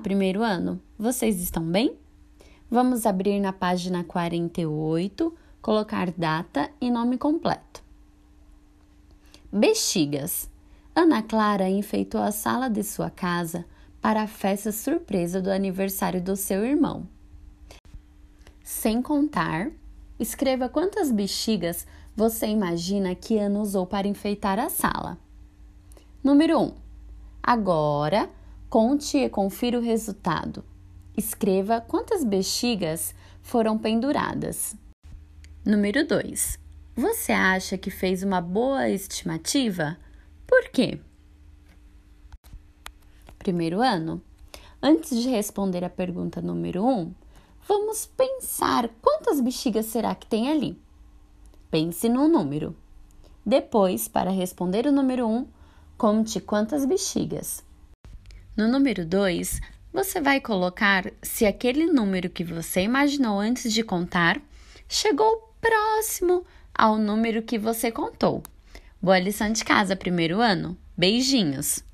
primeiro ano, vocês estão bem? Vamos abrir na página 48, colocar data e nome completo. Bexigas. Ana Clara enfeitou a sala de sua casa para a festa surpresa do aniversário do seu irmão. Sem contar, escreva quantas bexigas você imagina que Ana usou para enfeitar a sala. Número 1. Um, agora, conte e confira o resultado. Escreva quantas bexigas foram penduradas. Número 2. Você acha que fez uma boa estimativa? Por quê? Primeiro ano. Antes de responder a pergunta número 1, um, vamos pensar quantas bexigas será que tem ali. Pense no número. Depois, para responder o número 1, um, conte quantas bexigas. No número 2, você vai colocar se aquele número que você imaginou antes de contar chegou próximo ao número que você contou. Boa lição de casa, primeiro ano. Beijinhos!